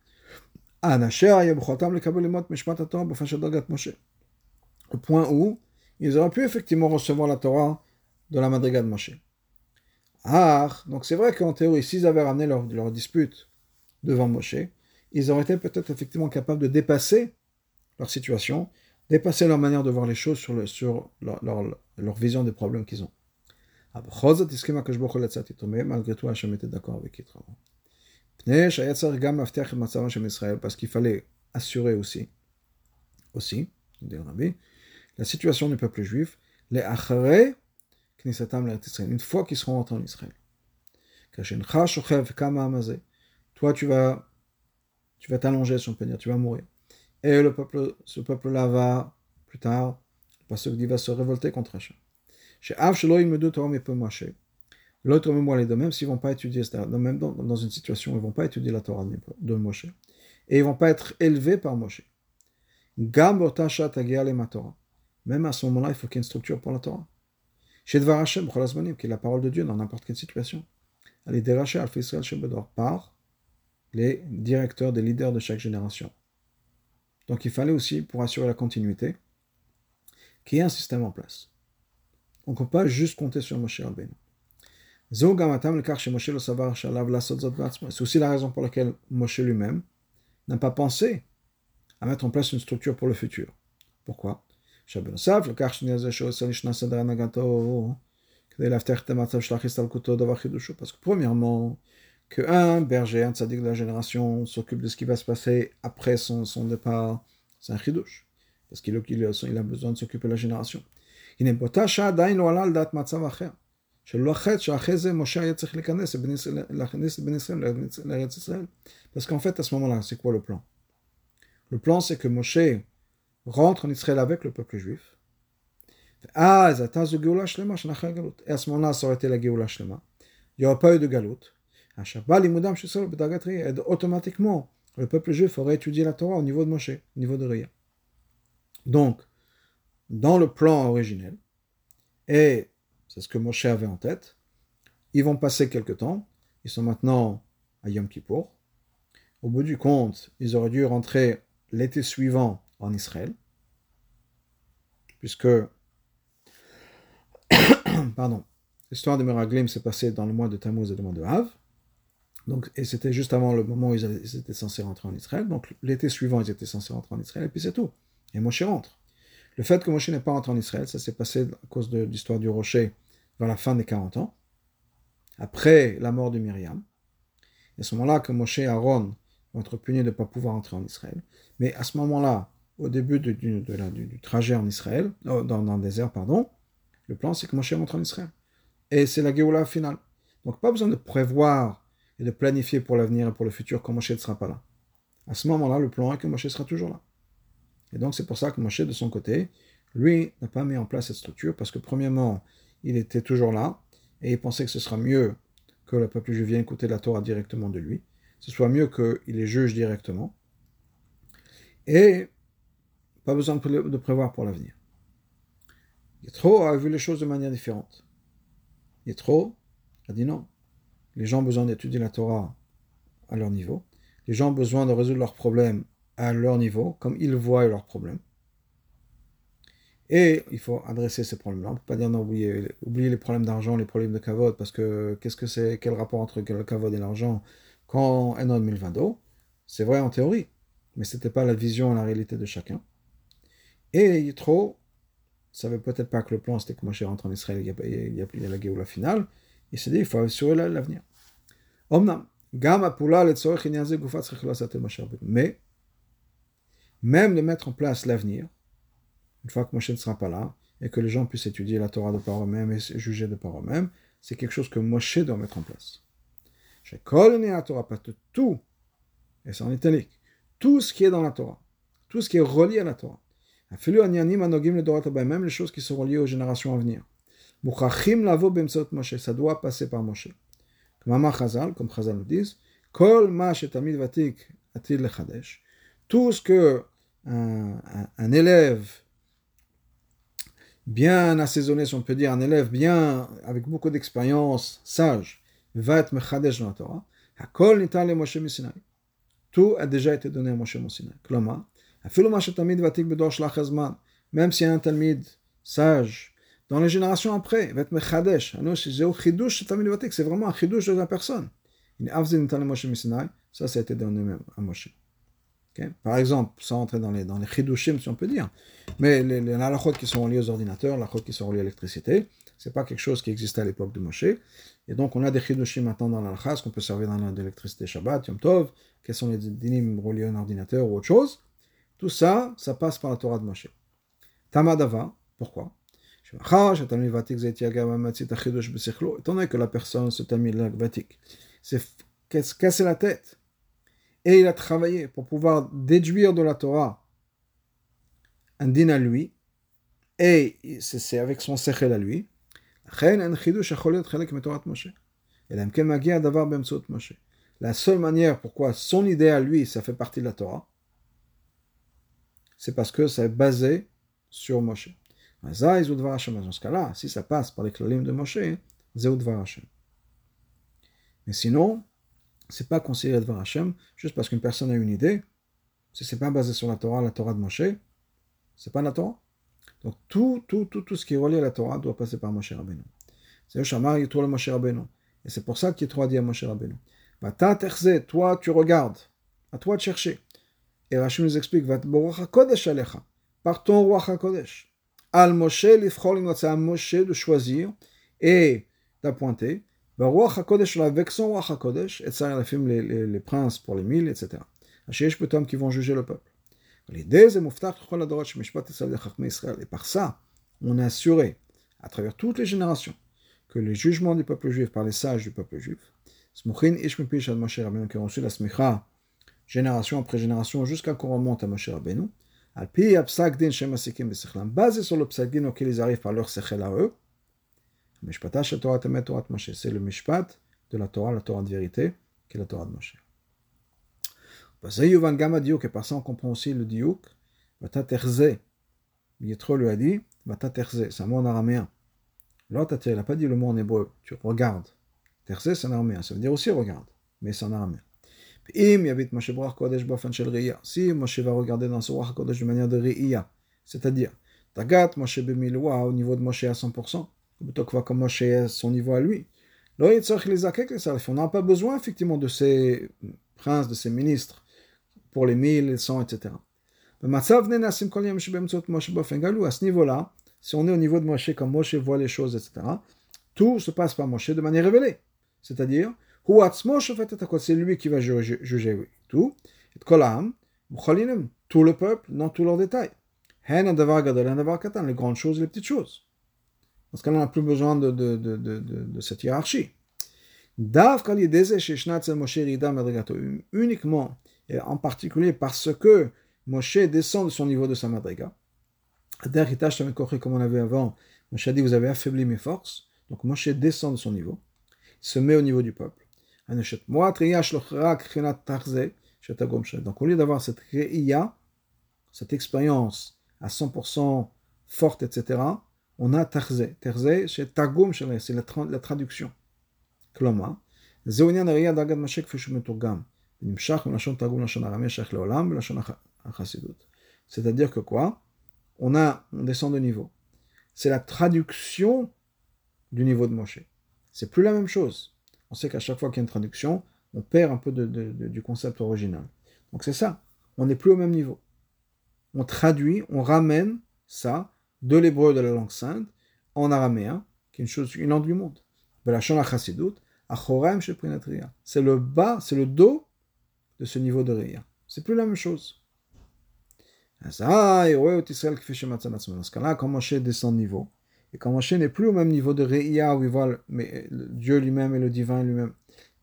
Au point où ils auraient pu effectivement recevoir la Torah de la Madriga de Moshe. Ah, donc c'est vrai qu'en théorie, s'ils avaient ramené leur, leur dispute devant Moshe, ils auraient été peut-être effectivement capables de dépasser leur situation dépasser leur manière de voir les choses sur, le, sur leur, leur, leur, vision des problèmes qu'ils ont. Malgré tout, Hachem était d'accord avec Yitro. Parce qu'il fallait assurer aussi, aussi, la situation du peuple juif, les acharé, une fois qu'ils seront entrés en Israël. Toi, tu vas tu vas t'allonger, si on peut tu vas mourir. Et le peuple, ce peuple-là va, plus tard, parce qu'il va se révolter contre Hachem. L'autre mémoire les deux, même s'ils ne vont pas étudier, même dans, une situation où ils ne vont pas étudier la Torah de Moshe, et ils ne vont pas être élevés par Moshe. Même à ce moment-là, il faut qu'il y ait une structure pour la Torah. Chez Dvar Hashem, qui est la parole de Dieu dans n'importe quelle situation. Allez déracher Alpha Israël Shebedor par les directeurs, des leaders de chaque génération. Donc il fallait aussi, pour assurer la continuité, qu'il y ait un système en place. On ne peut pas juste compter sur Moshe Rabbeinu. C'est aussi la raison pour laquelle Moshe lui-même n'a pas pensé à mettre en place une structure pour le futur. Pourquoi? Parce que premièrement, qu'un berger, un tzaddik de la génération s'occupe de ce qui va se passer après son, départ, c'est un chidouche. Parce qu'il il a besoin de s'occuper de la génération. Parce qu'en fait, à ce moment-là, c'est quoi le plan? Le plan, c'est que Moshe rentre en Israël avec le peuple juif. Ah, et à ce moment-là, ça aurait été la Géoula Shlema. Il n'y aurait pas eu de Galout. Automatiquement, le peuple juif aurait étudié la Torah au niveau de Moshe, au niveau de Ria. Donc, dans le plan originel, et c'est ce que Moshe avait en tête, ils vont passer quelque temps, ils sont maintenant à Yom Kippour. Au bout du compte, ils auraient dû rentrer l'été suivant en Israël, puisque [COUGHS] pardon, l'histoire de Meraglim s'est passée dans le mois de Tammuz et le mois de Hav, donc, et c'était juste avant le moment où ils, étaient censés rentrer en Israël, donc l'été suivant ils étaient censés rentrer en Israël, et puis c'est tout. Et Moshe rentre. Le fait que Moshe n'est pas rentré en Israël, ça s'est passé à cause de l'histoire du rocher vers la fin des 40 ans, après la mort de Myriam. Et à ce moment-là que Moshe et Aaron vont être punis de ne pas pouvoir entrer en Israël. Mais à ce moment-là, au début du, trajet en Israël, euh, dans, dans, le désert, pardon, le plan c'est que Moshe rentre en Israël. Et c'est la Géoula finale. Donc pas besoin de prévoir et de planifier pour l'avenir et pour le futur quand Moshe ne sera pas là. À ce moment-là, le plan est que Moshe sera toujours là. Et donc c'est pour ça que Moshe, de son côté, lui, n'a pas mis en place cette structure, parce que premièrement, il était toujours là, et il pensait que ce sera mieux que le peuple juif vienne écouter la Torah directement de lui, ce soit mieux qu'il les juge directement, et pas besoin de prévoir pour l'avenir. Yitro a vu les choses de manière différente. Yitro a dit non. Les gens ont besoin d'étudier la Torah à leur niveau. Les gens ont besoin de résoudre leurs problèmes à leur niveau, comme ils voient leurs problèmes. Et il faut adresser ces problèmes-là. On ne peut pas dire non, oublier les problèmes d'argent, les problèmes de kavod, parce que qu'est-ce que c'est, quel rapport entre le kavod et l'argent quand est vado C'est vrai en théorie, mais ce n'était pas la vision la réalité de chacun. Et Yitro ne veut peut-être pas que le plan c'était que Moshe rentre en Israël, il y a, il y il y a la Géoula finale. Il s'est dit, il faut assurer l'avenir. Mais, même de mettre en place l'avenir, une fois que Moshe ne sera pas là, et que les gens puissent étudier la Torah de par eux-mêmes et juger de par eux-mêmes, c'est quelque chose que Moshe doit mettre en place. Je connais la Torah, pas tout, et c'est en italique, tout ce qui est dans la Torah, tout ce qui est relié à la Torah. Même les choses qui sont reliées aux générations à venir. Ça doit passer par Moshe. Comme Chazal, comme Chazal nous disent, tout ce que un, élève bien assaisonné, si on peut dire, un élève bien, avec beaucoup d'expérience, sage, va être mechadesh dans la Torah, tout a déjà été donné à Moshe Sinai. Même si un talmid sage, dans les générations après, c'est vraiment un chidouche de la personne. Ça, ça a été donné à Moshe. Par exemple, sans entrer dans les, dans si on peut dire, mais les, les qui sont reliés aux ordinateurs, les halachot qui sont reliés à l'électricité, c'est pas quelque chose qui existait à l'époque de Moshe. Et donc, on a des chidushim maintenant dans l'alakha, ce qu'on peut servir dans l'électricité Shabbat, Yom Tov, quels sont les dinim reliés à un ordinateur ou autre chose. Tout ça, ça passe par la Torah de Moshe. Tamadava, pourquoi? Étant donné que la personne, ce tamid vatik, s'est cassé la tête et il a travaillé pour pouvoir déduire de la Torah un din à lui, et c'est avec son sechel à lui, La seule manière pourquoi son idée à lui, ça fait partie de la Torah, c'est parce que ça est basé sur Moshe. Dans ce cas-là, si ça passe par les klalim de Moshe, Mais sinon, c'est pas considéré Dvar Hashem juste parce qu'une personne a une idée. Si c'est pas basé sur la Torah, la Torah de Moshe, c'est pas la Torah. Donc tout, tout, tout, tout ce qui est relié à la Torah doit passer par Moshe Rabbeinu. C'est le Shamar Yitro le Moshe Rabbeinu. Et c'est pour ça qu'il a dit à Moshe Rabbeinu. Toi, tu regardes. À toi de chercher. Et Rachim nous explique, par ton roi HaKodesh. Al Moshe, c'est à Moshe de choisir et d'appointer. Roi HaKodesh, avec son roi HaKodesh, et ça, les, les, les princes pour les mille, etc. Hashish Petom qui vont juger le peuple. Et par ça, on est assuré, à travers toutes les générations, que les jugements du peuple juif par les sages du peuple juif, qui ont reçu la smicha génération après génération jusqu'à qu'on remonte à Moshe Rabbeinu, basé sur le psaq auquel ils arrivent par leur sechel à eux, c'est le mishpat de la Torah, la Torah de vérité, qui est la Torah de Moshe. Et par ça on comprend aussi le diouk, Yitro lui a dit, c'est un mot en araméen. L'autre, il n'a pas dit le mot en hébreu, tu regardes. Terze, c'est en araméen, ça veut dire aussi regarde, mais c'est en araméen. Si Moshe va regarder dans ce Ruach Kodesh de manière de Re'iyah, c'est-à-dire, Tagat Moshe Bemiloua au niveau de Moshe à 100%, plutôt que comme Moshe à son niveau à lui. On n'a pas besoin effectivement de ces princes, de ces ministres pour les mille, les cent, etc. À ce niveau-là, si on est au niveau de Moshe, comme Moshe voit les choses, etc., tout se passe par Moshe de manière révélée. C'est-à-dire, c'est lui qui va juger tout. Tout le peuple dans tous leurs détails. Les grandes choses, les petites choses. Parce qu'on n'a plus besoin de, de, de, de cette hiérarchie. Uniquement, et en particulier parce que Moshe descend de son niveau de sa madriga. Comme on avait avant, Moshe a dit Vous avez affaibli mes forces. Donc Moshe descend de son niveau, se met au niveau du peuple. Donc au lieu d'avoir cette réia, cette expérience à 100% forte, etc., on a tarze. Tarze, c'est tagum, c'est la, la traduction. Kloma. C'est-à-dire que quoi on, a, on descend de niveau. C'est la traduction du niveau de Moshe. C'est plus la même chose on sait qu'à chaque fois qu'il y a une traduction, on perd un peu du concept original. Donc c'est ça, on n'est plus au même niveau. On traduit, on ramène ça de l'hébreu de la langue sainte en araméen, qui est une chose, une langue du monde. C'est le bas, c'est le dos de ce niveau de Ria. C'est plus la même chose. Dans ce cas-là, quand Moshe descend de niveau, et quand Moshe n'est plus au même niveau de Re'ia où il voit mais, Dieu lui-même et le divin lui-même,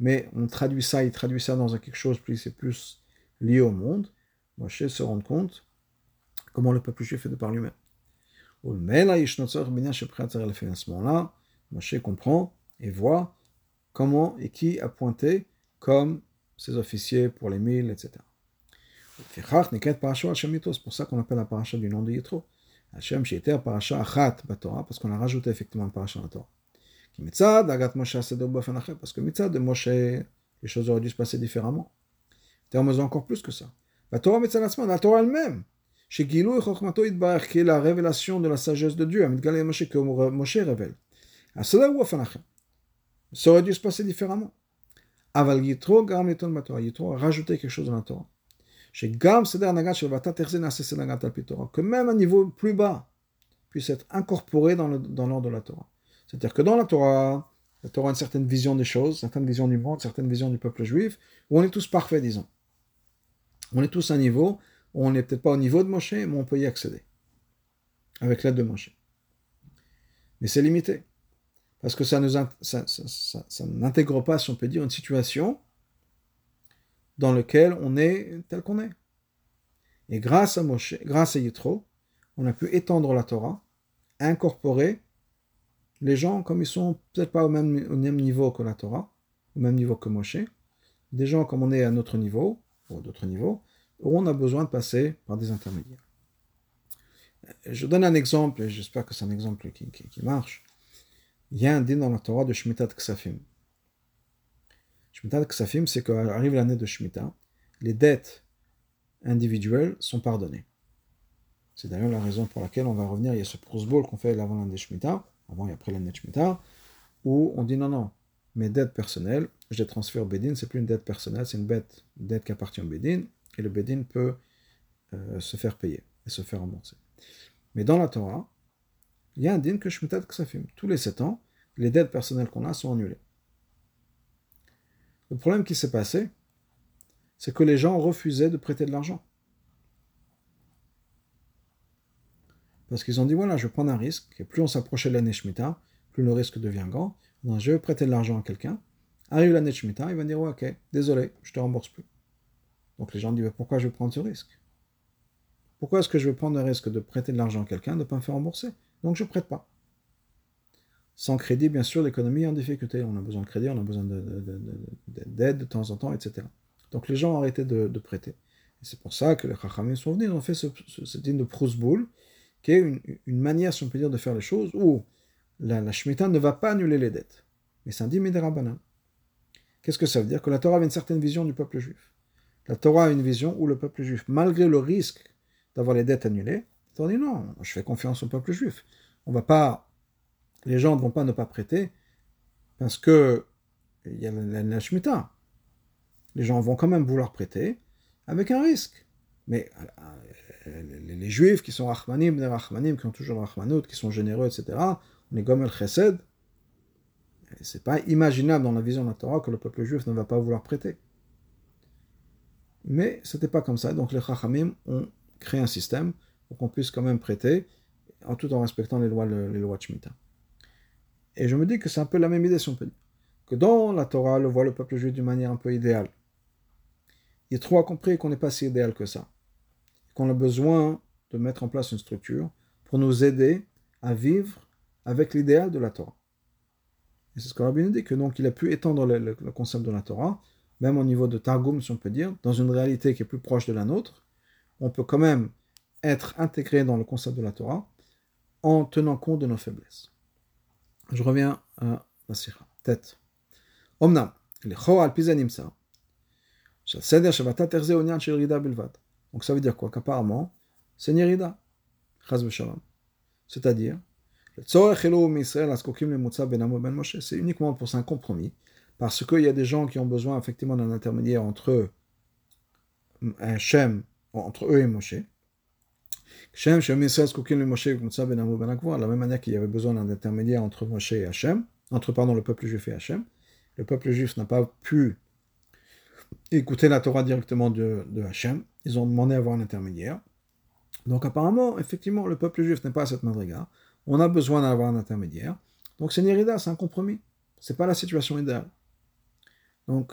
mais on traduit ça, il traduit ça dans quelque chose plus, c'est plus lié au monde, Moshe se rend compte comment le peuple juif fait de par lui-même. À ce moment-là, Moshe comprend et voit comment et qui a pointé comme ses officiers pour les mille, etc. C'est pour ça qu'on appelle la paracha du nom de Yitro. Hachem Sheter Parasha Achat Torah, parce qu'on a rajouté effectivement une dans la Torah. Qui Mitzad, Agat Moshe parce que Mitzad de Moshe, les choses auraient dû se passer différemment. Mesure encore plus que ça. La Torah Mitzad la Torah elle-même, chez Gilou et Chochmato Idbarach, qui est la révélation de la sagesse de Dieu, Amit Galé Moshe, que Moshe révèle. Asedok Bafen Achet. Ça aurait dû se passer différemment. Aval Yitro, Garam Torah. Yitro a rajouté quelque chose dans la Torah que même un niveau plus bas puisse être incorporé dans l'ordre de la Torah. C'est-à-dire que dans la Torah, la Torah a une certaine vision des choses, une certaine vision du monde, une certaine vision du peuple juif, où on est tous parfaits, disons. On est tous à un niveau où on n'est peut-être pas au niveau de Moshe, mais on peut y accéder, avec l'aide de Moshe. Mais c'est limité, parce que ça n'intègre pas, si on peut dire, une situation dans lequel on est tel qu'on est. Et grâce à Moshe, grâce à Yitro, on a pu étendre la Torah, incorporer les gens, comme ils sont peut-être pas au même, au même niveau que la Torah, au même niveau que Moshe, des gens comme on est à notre niveau, ou d'autres niveaux, où on a besoin de passer par des intermédiaires. Je donne un exemple, et j'espère que c'est un exemple qui, marche. Il y a un din dans la Torah de Shemitah Ksafim. Shemitah Ksafim, c'est qu'arrive l'année de Shemitah, les dettes individuelles sont pardonnées. C'est d'ailleurs la raison pour laquelle on va revenir, il y a ce prosbol qu'on fait avant l'année de Shemitah, avant et après l'année de Shemitah, où on dit non, non, mes dettes personnelles, je les transfère au Bédine, c'est plus une dette personnelle, c'est une dette, qui appartient au Bédine, et le Bédine peut euh, se faire payer et se faire rembourser. Mais dans la Torah, il y a un din que Shmitat Ksafim. Tous les sept ans, les dettes personnelles qu'on a sont annulées. Le problème qui s'est passé, c'est que les gens refusaient de prêter de l'argent. Parce qu'ils ont dit, voilà, je vais prendre un risque, et plus on s'approchait de l'année Shemitah, plus le risque devient grand. Donc, je vais prêter de l'argent à quelqu'un. Arrive l'année Shemitah, il va dire, ok, désolé, je te rembourse plus. Donc les gens disent, pourquoi je vais prendre ce risque? Pourquoi est-ce que je vais prendre le risque de prêter de l'argent à quelqu'un, de ne pas me faire rembourser? Donc je ne prête pas. Sans crédit, bien sûr, l'économie est en difficulté. On a besoin de crédit, on a besoin d'aide de, temps en temps, etc. Donc les gens ont arrêté de, prêter. C'est pour ça que les Chachamim sont venus, ils ont fait ce, ce, de Prousboul, qui est une, manière, si on peut dire, de faire les choses où la, Shemitah ne va pas annuler les dettes. Mais c'est un dit Qu'est-ce que ça veut dire? Que la Torah avait une certaine vision du peuple juif. La Torah a une vision où le peuple juif, malgré le risque d'avoir les dettes annulées, on dit non, je fais confiance au peuple juif. On va pas, les gens ne vont pas ne pas prêter parce que il y a la, Shemitah. Les gens vont quand même vouloir prêter avec un risque. Mais euh, les, juifs qui sont rachmanim, des rachmanim, qui ont toujours rachmanout, qui sont généreux, etc., on est gomel chesed. C'est pas imaginable dans la vision de la Torah que le peuple juif ne va pas vouloir prêter. Mais ce n'était pas comme ça. Donc les Chachamim ont créé un système pour qu'on puisse quand même prêter, en tout en respectant les lois, les lois de Shemitah. Et je me dis que c'est un peu la même idée, si on peut dire. Que dans la Torah, le voit le peuple juif d'une manière un peu idéale. Il a trop compris qu'on n'est pas si idéal que ça. Qu'on a besoin de mettre en place une structure pour nous aider à vivre avec l'idéal de la Torah. Et c'est ce qu'on a bien dit, que donc il a pu étendre le concept de la Torah même au niveau de Targum, si on peut dire, dans une réalité qui est plus proche de la nôtre, on peut quand même être intégré dans le concept de la Torah en tenant compte de nos faiblesses. Je reviens à la sira. Tête. Omnam, les al pizanimsa. Donc ça veut dire quoi? Qu'apparemment, c'est Nirida. C'est-à-dire, ben c'est uniquement pour un compromis parce qu'il y a des gens qui ont besoin effectivement d'un intermédiaire entre Hachem, entre eux et Moshe. Shem, Shem le Moshe, ben la même manière qu'il y avait besoin d'un intermédiaire entre Moshe et Hachem, entre pardon, le peuple juif et Hachem. Le peuple juif n'a pas pu écouter la Torah directement de, de Hachem. Ils ont demandé à avoir un intermédiaire. Donc apparemment, effectivement, le peuple juif n'est pas à cette madriga. On a besoin d'avoir un intermédiaire. Donc c'est Nérida, c'est un compromis. C'est pas la situation idéale. Donc,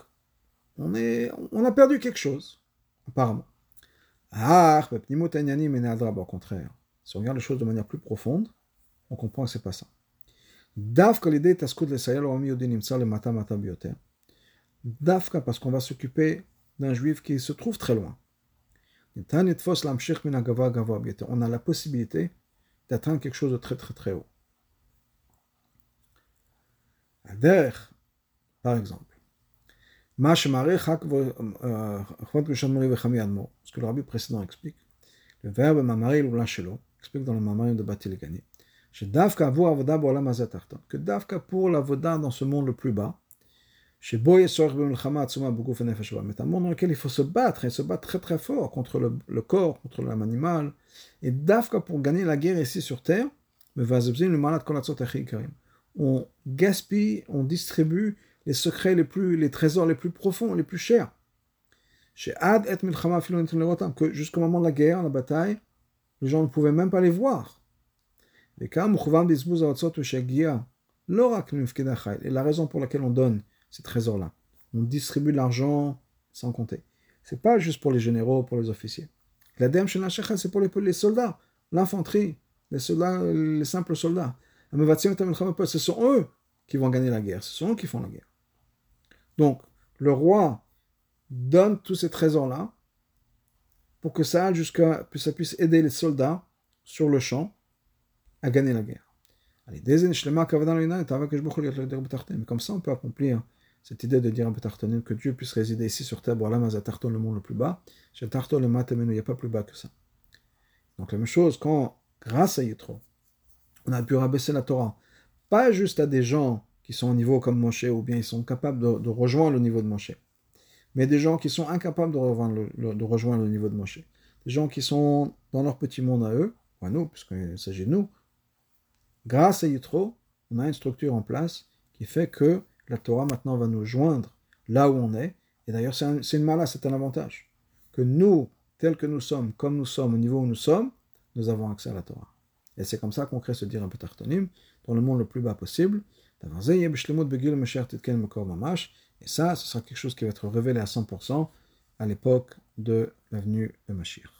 on, est, on a perdu quelque chose, apparemment. Ah, au contraire. Si on regarde les choses de manière plus profonde, on comprend que c'est pas ça. Dafka parce qu'on va s'occuper d'un juif qui se trouve très loin. On a la possibilité d'atteindre quelque chose de très très très haut. Par exemple, ce que le rabbi précédent explique, le verbe mamari l'ulashelo, explique dans le mamari de Batiligani, que davka pour la voda dans ce monde le plus bas, mais un monde dans lequel il faut se battre, et se battre très très fort contre le, le corps, contre l'âme animale, et davka pour gagner la guerre ici sur terre, on gaspille, on distribue les secrets les plus, les trésors les plus profonds, les plus chers. Chez Ad et Milchama que jusqu'au moment de la guerre, la bataille, les gens ne pouvaient même pas les voir. Et la raison pour laquelle on donne ces trésors-là, on distribue l'argent sans compter. C'est pas juste pour les généraux, pour les officiers. La c'est pour les soldats, l'infanterie, les soldats, les simples soldats. Ce sont eux qui vont gagner la guerre, ce sont eux qui font la guerre. Donc, le roi donne tous ces trésors-là pour que ça, jusqu'à, puisse aider les soldats sur le champ à gagner la guerre. Mais comme ça, on peut accomplir cette idée de dire tartonim, que Dieu puisse résider ici sur terre, voilà, le monde le plus bas. Il n'y a pas plus bas que ça. Donc la même chose, quand, grâce à Yitro, on a pu rabaisser la Torah, pas juste à des gens qui sont au niveau comme Moshe, ou bien ils sont capables de, rejoindre le niveau de Moshe, mais des gens qui sont incapables de rejoindre le, niveau de Moshe. Des gens qui sont dans leur petit monde à eux, ou à nous, puisqu'il s'agit de nous. Grâce à Yitro, on a une structure en place qui fait que la Torah maintenant va nous joindre là où on est. Et d'ailleurs, c'est une mala, c'est un avantage. Que nous, tels que nous sommes, comme nous sommes, au niveau où nous sommes, nous avons accès à la Torah. Et c'est comme ça qu'on crée ce dire un peu tartonim, dans le monde le plus bas possible. Et ça, ce sera quelque chose qui va être révélé à 100% à l'époque de l'avenue de Mashiach.